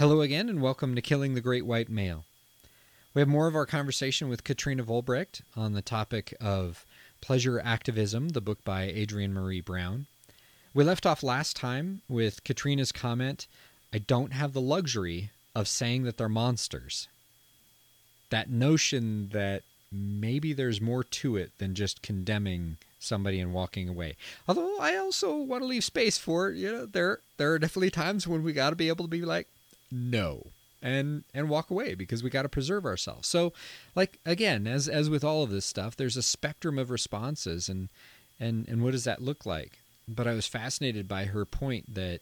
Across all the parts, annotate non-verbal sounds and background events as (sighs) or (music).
Hello again, and welcome to Killing the Great White Male. We have more of our conversation with Katrina Volbrecht on the topic of Pleasure Activism, the book by Adrienne Maree Brown. We left off last time with Katrina's comment I don't have the luxury of saying that they're monsters. That notion that maybe there's more to it than just condemning somebody and walking away. Although I also want to leave space for, you know, there there are definitely times when we got to be able to be like no and and walk away because we got to preserve ourselves. So like again, as as with all of this stuff, there's a spectrum of responses and and and what does that look like? But I was fascinated by her point that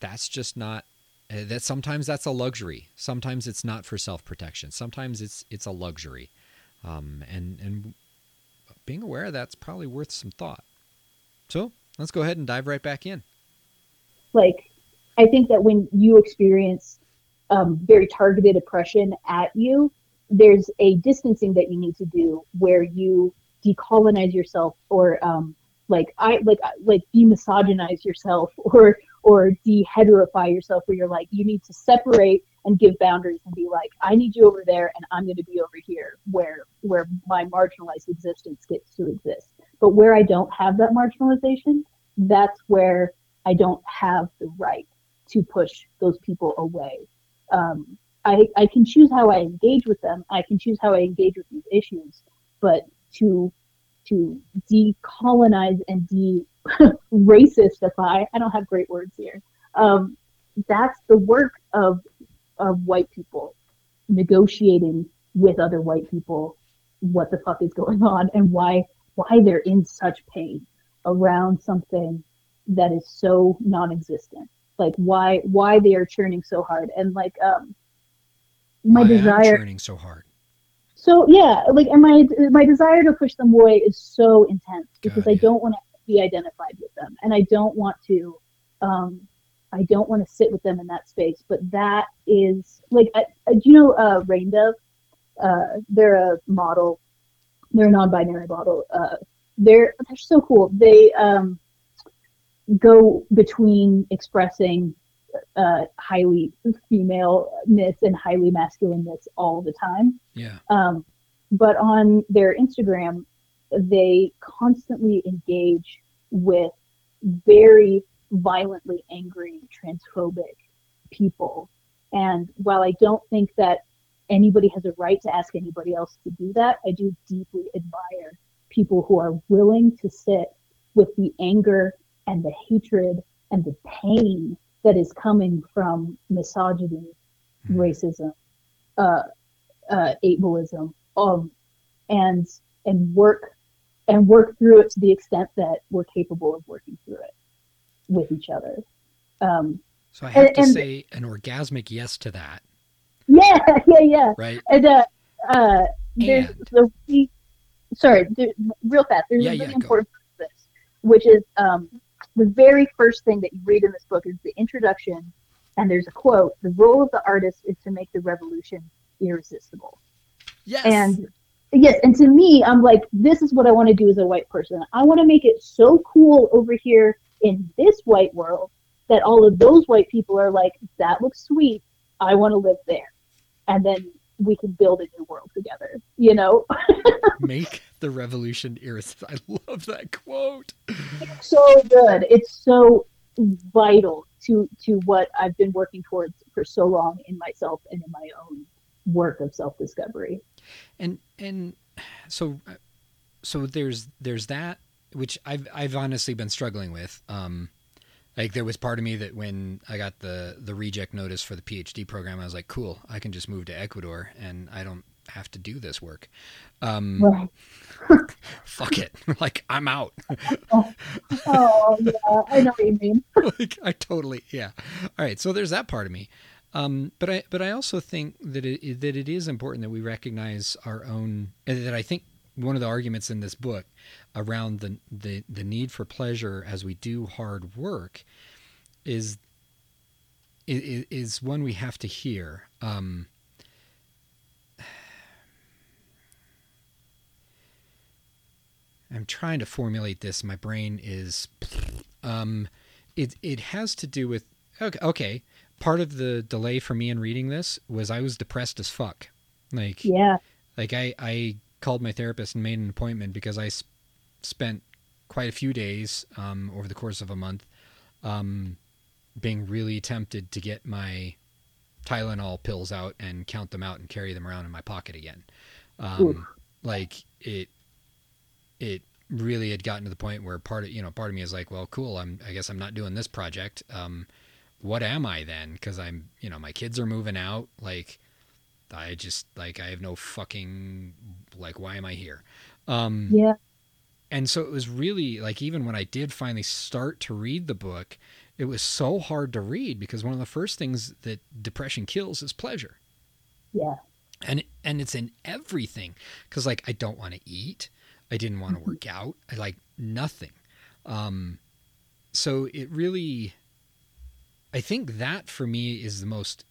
that's just not uh, that sometimes that's a luxury. Sometimes it's not for self-protection. Sometimes it's it's a luxury. Um, and and being aware of that's probably worth some thought. So let's go ahead and dive right back in. Like, I think that when you experience um, very targeted oppression at you, there's a distancing that you need to do where you decolonize yourself or um, like I like like demisogynize yourself (laughs) or or deheterify yourself where you're like you need to separate and give boundaries and be like I need you over there and I'm going to be over here where where my marginalized existence gets to exist. But where I don't have that marginalization, that's where I don't have the right to push those people away. Um, I, I can choose how I engage with them. I can choose how I engage with these issues, but to to decolonize and de racistify, (laughs) I don't have great words here. Um, that's the work of of white people negotiating with other white people what the fuck is going on and why why they're in such pain around something that is so non-existent like why why they are churning so hard. And like um my why desire churning so hard. So yeah like and my my desire to push them away is so intense because God, i don't want to be identified with them. And i don't want to um i don't want to sit with them in that space. But that is like I, I, do you know uh Rain Dove? Uh they're a model. They're a non-binary model. Uh they're they're so cool. They um go between expressing uh, highly femaleness and highly masculineness all the time. Yeah. Um, but on their Instagram, they constantly engage with very violently angry, transphobic people. And while I don't think that anybody has a right to ask anybody else to do that, I do deeply admire people who are willing to sit with the anger and the hatred and the pain that is coming from misogyny, mm-hmm. racism, uh, uh, ableism, um, and and work and work through it to the extent that we're capable of working through it with each other. Um, so I have and, to and, say an orgasmic yes to that. Yeah, (laughs) yeah, yeah. Right. And uh, uh, there's and. the sorry, real fast. There's yeah, a really yeah, important this, which is um, the very first thing that you read in this book is the introduction, and there's a quote: "The role of the artist is to make the revolution irresistible." Yes. And yes, and to me, I'm like, this is what I want to do as a white person. I want to make it so cool over here in this white world that all of those white people are like, that looks sweet. I want to live there. And then we can build a new world together, you know? (laughs) Make the revolution irresistible. I love that quote. It's so good. It's so vital to to what I've been working towards for so long in myself and in my own work of self-discovery. And and so so there's there's that which I've I've honestly been struggling with. Um like there was part of me that when I got the the reject notice for the PhD program, I was like, cool, I can just move to Ecuador and I don't have to do this work. Um, (laughs) fuck it, (laughs) like I'm out. oh, (laughs) oh, yeah, I know what you mean. like I totally yeah. All right, so there's that part of me. Um, but I but I also think that it that it is important that we recognize our own that I think one of the arguments in this book around the, the, the need for pleasure as we do hard work is is, is one we have to hear. Um, I'm trying to formulate this. My brain is. Um, it it has to do with okay, okay. part of the delay for me in reading this was I was depressed as fuck. Like Yeah. like I I called my therapist and made an appointment because I sp- spent quite a few days um, over the course of a month um, being really tempted to get my Tylenol pills out and count them out and carry them around in my pocket again. Um, like it, it really had gotten to the point where part of you know part of me is like, well, cool. I'm I guess I'm not doing this project. Um, what am I then? Because I'm you know my kids are moving out. Like I just like I have no fucking like why am I here? Um, Yeah. and so it was really like even when I did finally start to read the book, it was so hard to read because one of the first things that depression kills is pleasure. Yeah. And and it's in everything cuz like I don't want to eat, I didn't want to Mm-hmm. work out, I like nothing. Um so it really I think that for me is the most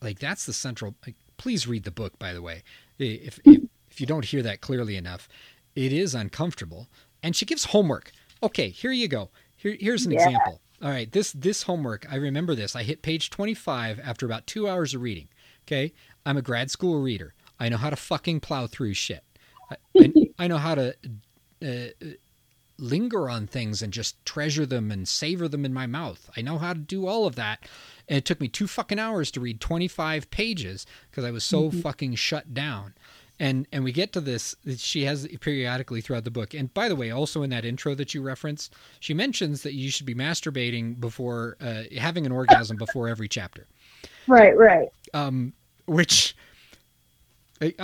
like that's the central like, please read the book by the way. If if if you don't hear that clearly enough, it is uncomfortable. And she gives homework. Okay, here you go. Here, here's an Yeah. example. All right, this this homework, I remember this. I hit page 25 after about two hours of reading. Okay, I'm a grad school reader. I know how to fucking plow through shit. I, I, I know how to uh, linger on things and just treasure them and savor them in my mouth. I know how to do all of that. And it took me two fucking hours to read 25 pages because I was so fucking shut down. And and we get to this. She has periodically throughout the book. And by the way, also in that intro that you referenced, she mentions that you should be masturbating before uh, having an orgasm before every chapter. Right. Right. Um, which,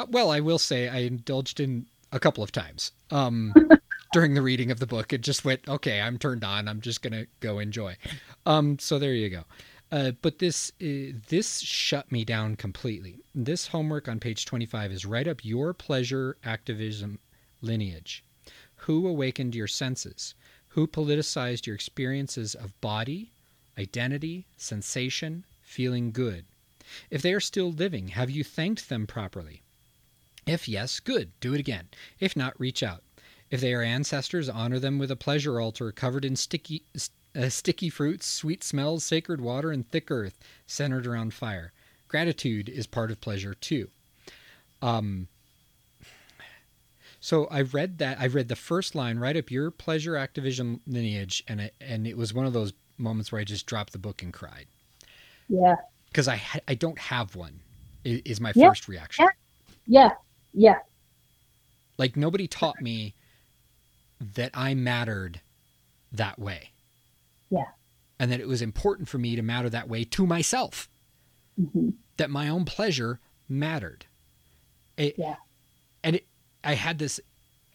well, I will say I indulged in a couple of times um, (laughs) during the reading of the book. It just went, okay, I'm turned on. I'm just gonna go enjoy. Um, so there you go. Uh, but this uh, this shut me down completely. This homework on page 25 is write up your pleasure activism lineage. Who awakened your senses? Who politicized your experiences of body, identity, sensation, feeling good? If they are still living, have you thanked them properly? If yes, good, do it again. If not, reach out. If they are ancestors, honor them with a pleasure altar covered in sticky, uh, sticky fruits, sweet smells, sacred water, and thick earth centered around fire. Gratitude is part of pleasure too. Um, so I read that. I read the first line, right up your pleasure activism lineage," and it, and it was one of those moments where I just dropped the book and cried Yeah. because I I don't have one. Is my Yeah, first reaction. Yeah. Yeah. Like nobody taught me that I mattered that way. Yeah. And that it was important for me to matter that way to myself. hmm That my own pleasure mattered. It, Yeah. And it, I had this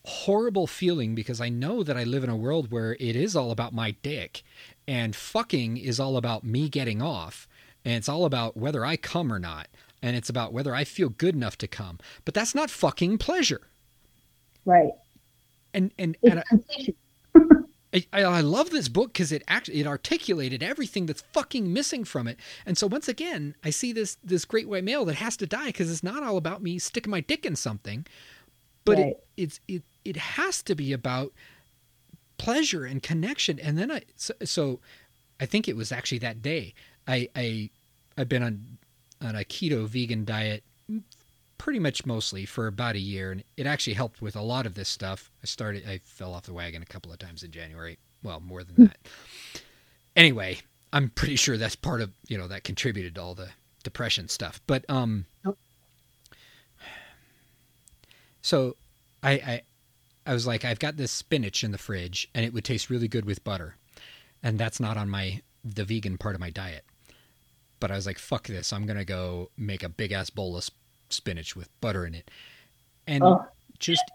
horrible feeling because I know that I live in a world where it is all about my dick and fucking is all about me getting off and it's all about whether I come or not and it's about whether I feel good enough to come. But that's not fucking pleasure. Right. And and, and I. I, I love this book because it actually it articulated everything that's fucking missing from it. And so once again, I see this this great white male that has to die because it's not all about me sticking my dick in something, but Right. it it's it it has to be about pleasure and connection. And then I so, so I think it was actually that day I I I've been on on a keto vegan diet pretty much mostly for about a year and it actually helped with a lot of this stuff. I started i fell off the wagon a couple of times in january. Well more than that. Anyway i'm pretty sure that's part of you know that contributed to all the depression stuff but um so i i i was like i've got this spinach in the fridge and it would taste really good with butter. And that's not on my the vegan part of my diet but i was like fuck this i'm gonna go make a big ass bowl of spinach with butter in it and Oh. just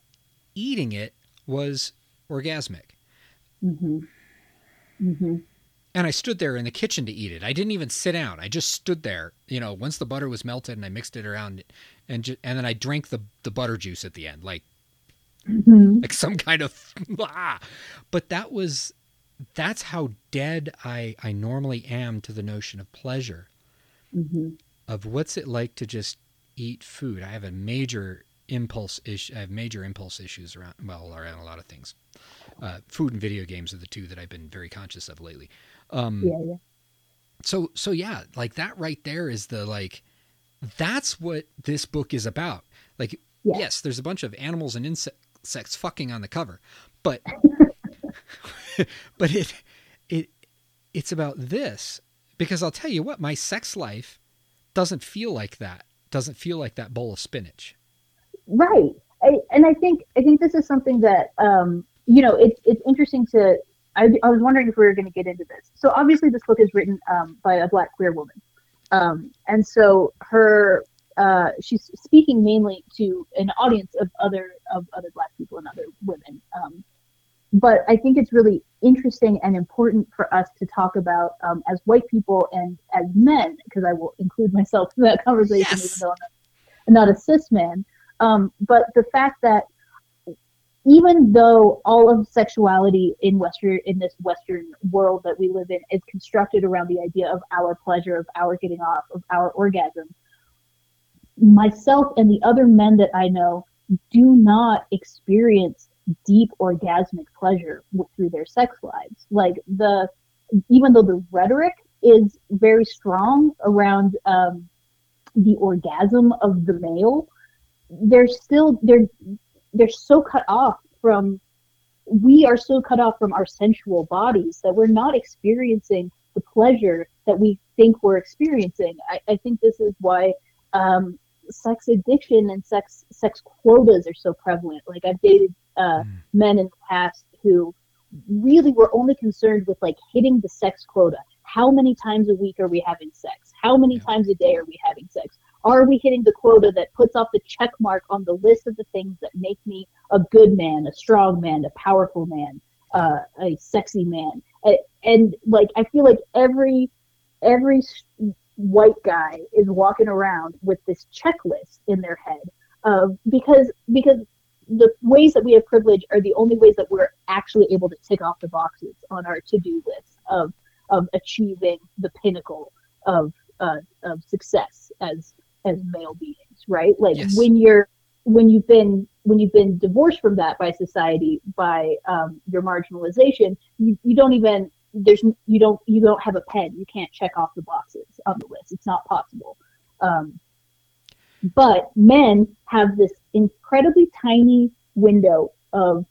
eating it was orgasmic hmm hmm and I stood there in the kitchen to eat it. I didn't even sit down. I just stood there. You know, once the butter was melted and I mixed it around, and and then I drank the the butter juice at the end, like hmm like some kind of. (laughs) ah. But that was that's how dead I I normally am to the notion of pleasure, hmm of what's it like to just eat food. I have a major impulse issue. I have major impulse issues around well around a lot of things. Uh, food and video games are the two that I've been very conscious of lately. Um, Yeah. Yeah. so so yeah, like that right there is the like that's what this book is about. Like Yeah. yes, there's a bunch of animals and insects fucking on the cover, but (laughs) (laughs) but it it it's about this because I'll tell you what, my sex life doesn't feel like that. Doesn't feel like that bowl of spinach. Right. I, and I think I think this is something that um, you know it's it's interesting to. I, I was wondering if we were going to get into this. So obviously, this book is written um, by a black queer woman, um, and so her uh, she's speaking mainly to an audience of other of other black people and other women. But I think it's really interesting and important for us to talk about um, as white people and as men, because I will include myself in that conversation, Yes. even though I'm not, not a cis man. Um, but the fact that even though all of sexuality in Western in this Western world that we live in is constructed around the idea of our pleasure, of our getting off, of our orgasm, myself and the other men that I know do not experience deep orgasmic pleasure through their sex lives. Like the even though the rhetoric is very strong around um, the orgasm of the male, they're still they're they're so cut off from we are so cut off from our sensual bodies that we're not experiencing the pleasure that we think we're experiencing. I, I think this is why um, sex addiction and sex sex quotas are so prevalent. Like I've dated uh, Mm. men in the past who really were only concerned with like hitting the sex quota. How many times a week are we having sex? How many Yeah. times a day are we having sex? Are we hitting the quota that puts off the check mark on the list of the things that make me a good man, a strong man, a powerful man, uh, a sexy man? And, and like I feel like every every white guy is walking around with this checklist in their head of because because the ways that we have privilege are the only ways that we're actually able to tick off the boxes on our to-do list of of achieving the pinnacle of uh, of success as as male beings right? Like Yes. when you're when you've been when you've been divorced from that by society by um, your marginalization you, you don't even there's you don't you don't have a pen. You can't check off the boxes on the list. It's not possible. Um, but men have this incredibly tiny window of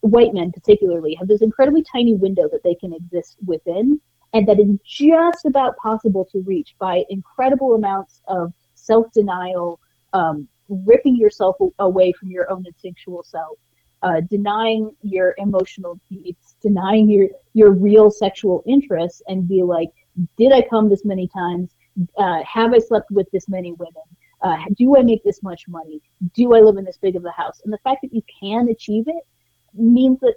white men particularly have this incredibly tiny window that they can exist within and that is just about possible to reach by incredible amounts of self-denial um, ripping yourself away from your own instinctual self uh, denying your emotional needs denying your your real sexual interests and be like did i come this many times? Uh, have i slept with this many women uh, do I make this much money? Do I live in this big of a house? And the fact that you can achieve it means that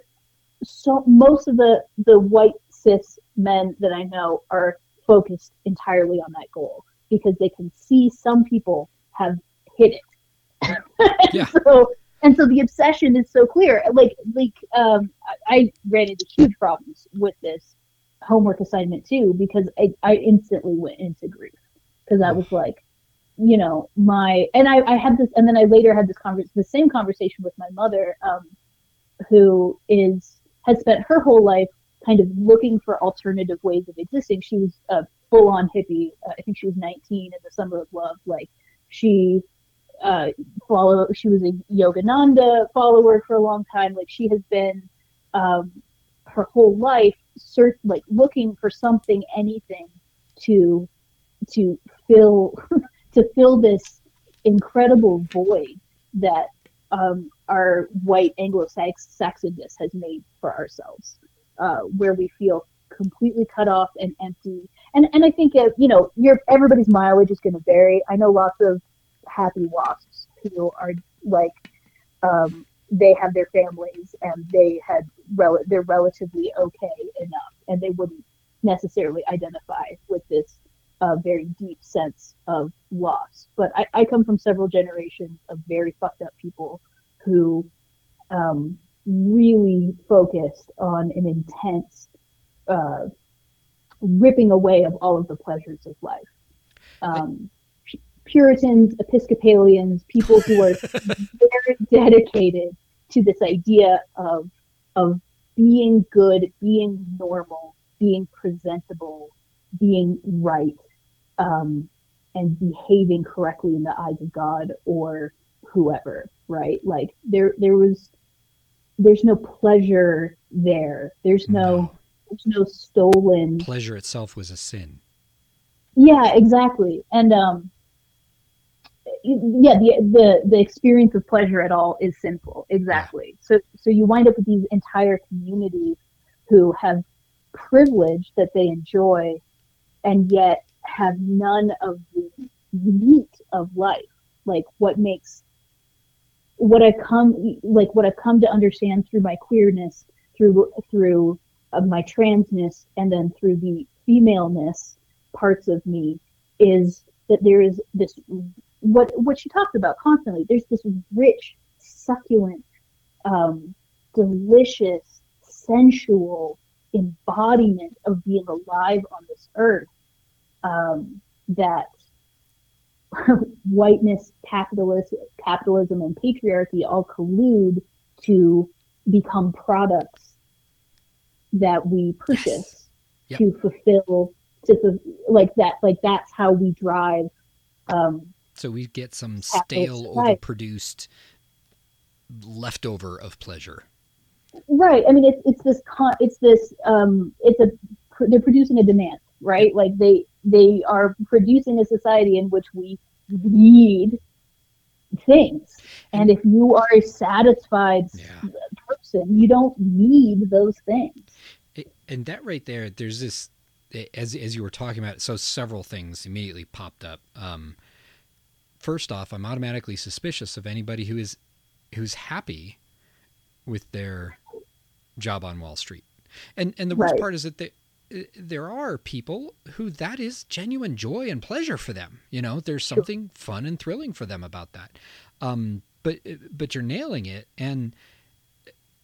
so most of the the white cis men that I know are focused entirely on that goal because they can see some people have hit it. And (laughs) Yeah. So and so the obsession is so clear. Like like um, I, I ran into huge problems with this homework assignment too because I, I instantly went into grief because I was like you know my and I, I had this and then I later had this convers the same conversation with my mother um, who is has spent her whole life kind of looking for alternative ways of existing. She was a full on hippie. Uh, I think she was 19 in the summer of love. Like she uh, follow she was a Yogananda follower for a long time. Like she has been um, her whole life search like looking for something anything to to fill (laughs) to fill this incredible void that um, our white Anglo-Saxonness has made for ourselves, uh, where we feel completely cut off and empty. And and I think uh, you know, your everybody's mileage is going to vary. I know lots of happy wasps who are like um, they have their families and they had rel- they're relatively okay enough, and they wouldn't necessarily identify with this uh, very deep sense of loss. But I, I come from several generations of very fucked up people who um, really focused on an intense uh, ripping away of all of the pleasures of life. Um, Puritans, Episcopalians, people who are (laughs) very dedicated to this idea of of being good, being normal, being presentable, being right um, and behaving correctly in the eyes of God or whoever, right? Like there there was there's no pleasure there. There's no, no. there's no stolen pleasure itself was a sin. Yeah, exactly. And um yeah, the the the experience of pleasure at all is sinful. Exactly. Yeah. So so you wind up with these entire communities who have privilege that they enjoy and yet have none of the meat of life. Like what makes what I come like what I've come to understand through my queerness, through through uh, my transness, and then through the femaleness parts of me is that there is this what what she talks about constantly. There's this rich, succulent, um, delicious, sensual embodiment of being alive on this earth um, that (laughs) whiteness, capitalism, capitalism, and patriarchy all collude to become products that we purchase yes. yep. to fulfill to like that like that's how we drive um, so we get some stale overproduced leftover of pleasure. Right. I mean it's it's this con it's this um it's a they're producing a demand right? Like they they are producing a society in which we need things and if you are a satisfied yeah. person you don't need those things and that right there there's this as as you were talking about it so several things immediately popped up um, first off i'm automatically suspicious of anybody who is who's happy with their job on wall street and and the worst right. part is that they there are people who that is genuine joy and pleasure for them. You know, there's something fun and thrilling for them about that. Um, but but you're nailing it, and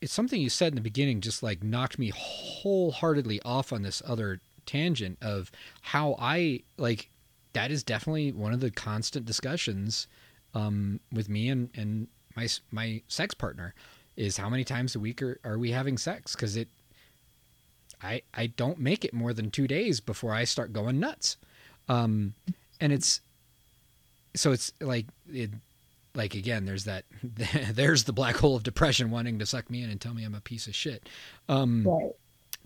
it's something you said in the beginning. Just like knocked me wholeheartedly off on this other tangent of how I like. That is definitely one of the constant discussions um, with me and and my my sex partner is how many times a week are, are we having sex because it I, I don't make it more than two days before I start going nuts. Um, and it's, so it's like, it, like again, there's that, (laughs) there's the black hole of depression wanting to suck me in and tell me I'm a piece of shit. Um, right.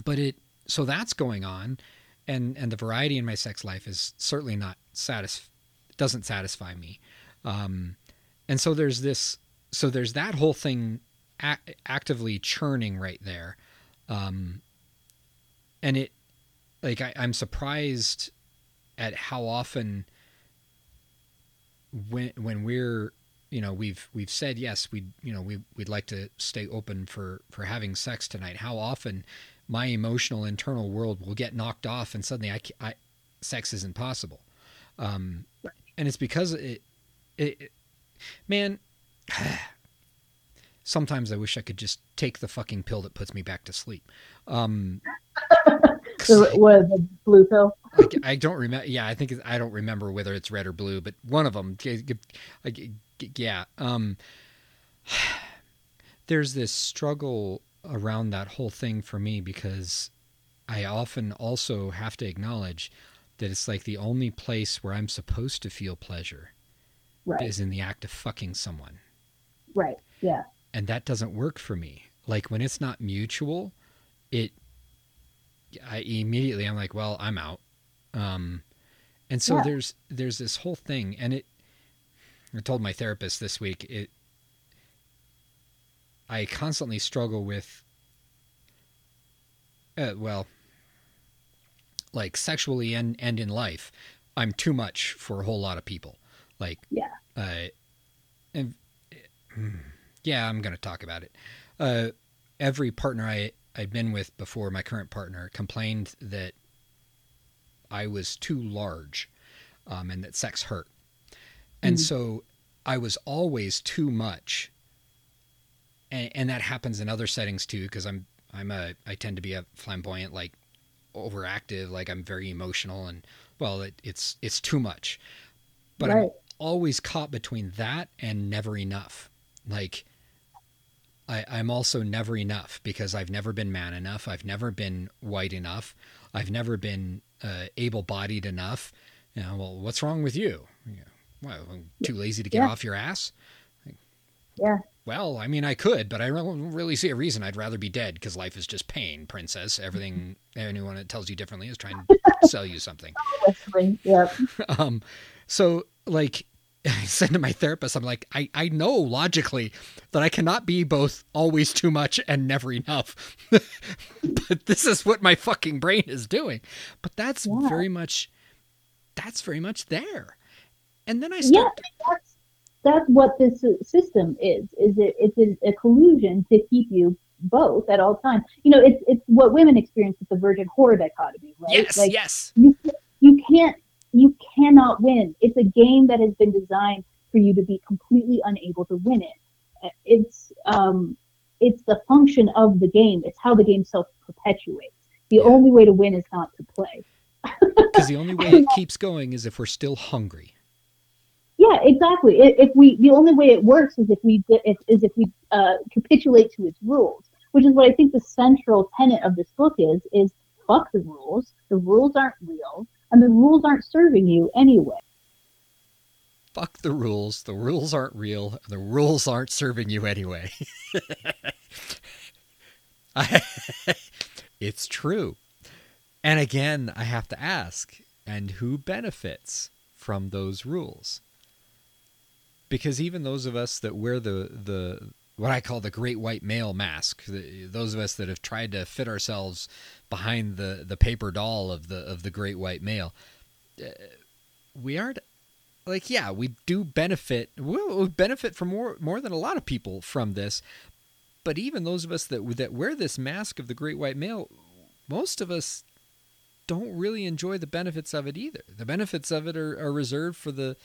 but it, so that's going on. And, and the variety in my sex life is certainly not satis, doesn't satisfy me. Um, and so there's this, so there's that whole thing actively churning right there. Um, and it like I, I'm surprised at how often when when we're you know we've we've said yes we you know we we'd like to stay open for for having sex tonight. How often my emotional internal world will get knocked off and suddenly I, I sex isn't possible. Um, and it's because it, it, it man (sighs) sometimes I wish I could just take the fucking pill that puts me back to sleep um, (laughs) (laughs) what the blue pill? I, I, don't remember. Yeah, I think I don't remember whether it's red or blue, but one of them. Yeah. Um, (sighs) there's this struggle around that whole thing for me because I often also have to acknowledge that it's like the only place where I'm supposed to feel pleasure right. is in the act of fucking someone. Right. Yeah. And that doesn't work for me. Like when it's not mutual, it I immediately I'm like, well, I'm out. Um, and so yeah. there's there's this whole thing, and it. I told my therapist this week it. I constantly struggle with. Uh, well. Like sexually and and in life, I'm too much for a whole lot of people. Like yeah. Uh, and yeah, I'm gonna talk about it. Uh, every partner I I'd been with before my current partner complained that I was too large um, and that sex hurt. And mm. so I was always too much. And, and that happens in other settings too, because I'm I'm a I tend to be a flamboyant, like overactive, like I'm very emotional, and well, it, it's it's too much. But right. I'm always caught between that and never enough. Like I, I'm also never enough because I've never been man enough. I've never been white enough. I've never been uh, able-bodied enough. You know, well, what's wrong with you? you know, well, I'm too lazy to get Yeah. off your ass. Yeah. Well, I mean, I could, but I don't really see a reason. I'd rather be dead because life is just pain, princess. Everything anyone that tells you differently is trying (laughs) to sell you something. Yep. (laughs) Um, so like I (laughs) said to my therapist, I'm like, I, I know logically that I cannot be both always too much and never enough. (laughs) but this is what my fucking brain is doing. But that's Yeah. very much that's very much there. And then I Yeah, start that's that's what this system is. Is it? It's a, a collusion to keep you both at all times. You know, it's it's what women experience with the virgin whore dichotomy, right? Yes, like yes. you you can't you cannot win. It's a game that has been designed for you to be completely unable to win it. It's um it's the function of the game. It's how the game self perpetuates. The Yeah. only way to win is not to play. (laughs) Because the only way it keeps going is if we're still hungry. Yeah, exactly. If we, the only way it works is if we, if, is if we uh, capitulate to its rules, which is what I think the central tenet of this book is: is fuck the rules. The rules aren't real, and the rules aren't serving you anyway. Fuck the rules. The rules aren't real. The rules aren't serving you anyway. (laughs) (laughs) It's true. And again, I have to ask, and who benefits from those rules? Because even those of us that wear the the what I call the great white male mask, the, those of us that have tried to fit ourselves behind the the paper doll of the of the great white male, uh, we aren't like yeah we do benefit we we benefit from more more than a lot of people from this. But even those of us that that wear this mask of the great white male most of us don't really enjoy the benefits of it either. The benefits of it are, are reserved for the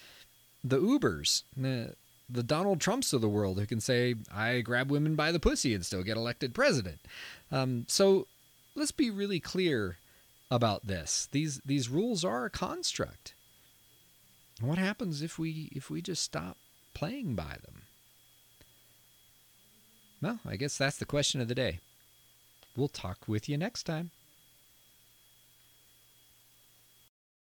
the ubers the, the donald trumps of the world who can say i grab women by the pussy and still get elected president. Um, so let's be really clear about this these these rules are a construct what happens if we if we just stop playing by them? Well, I guess that's the question of the day. We'll talk with you next time.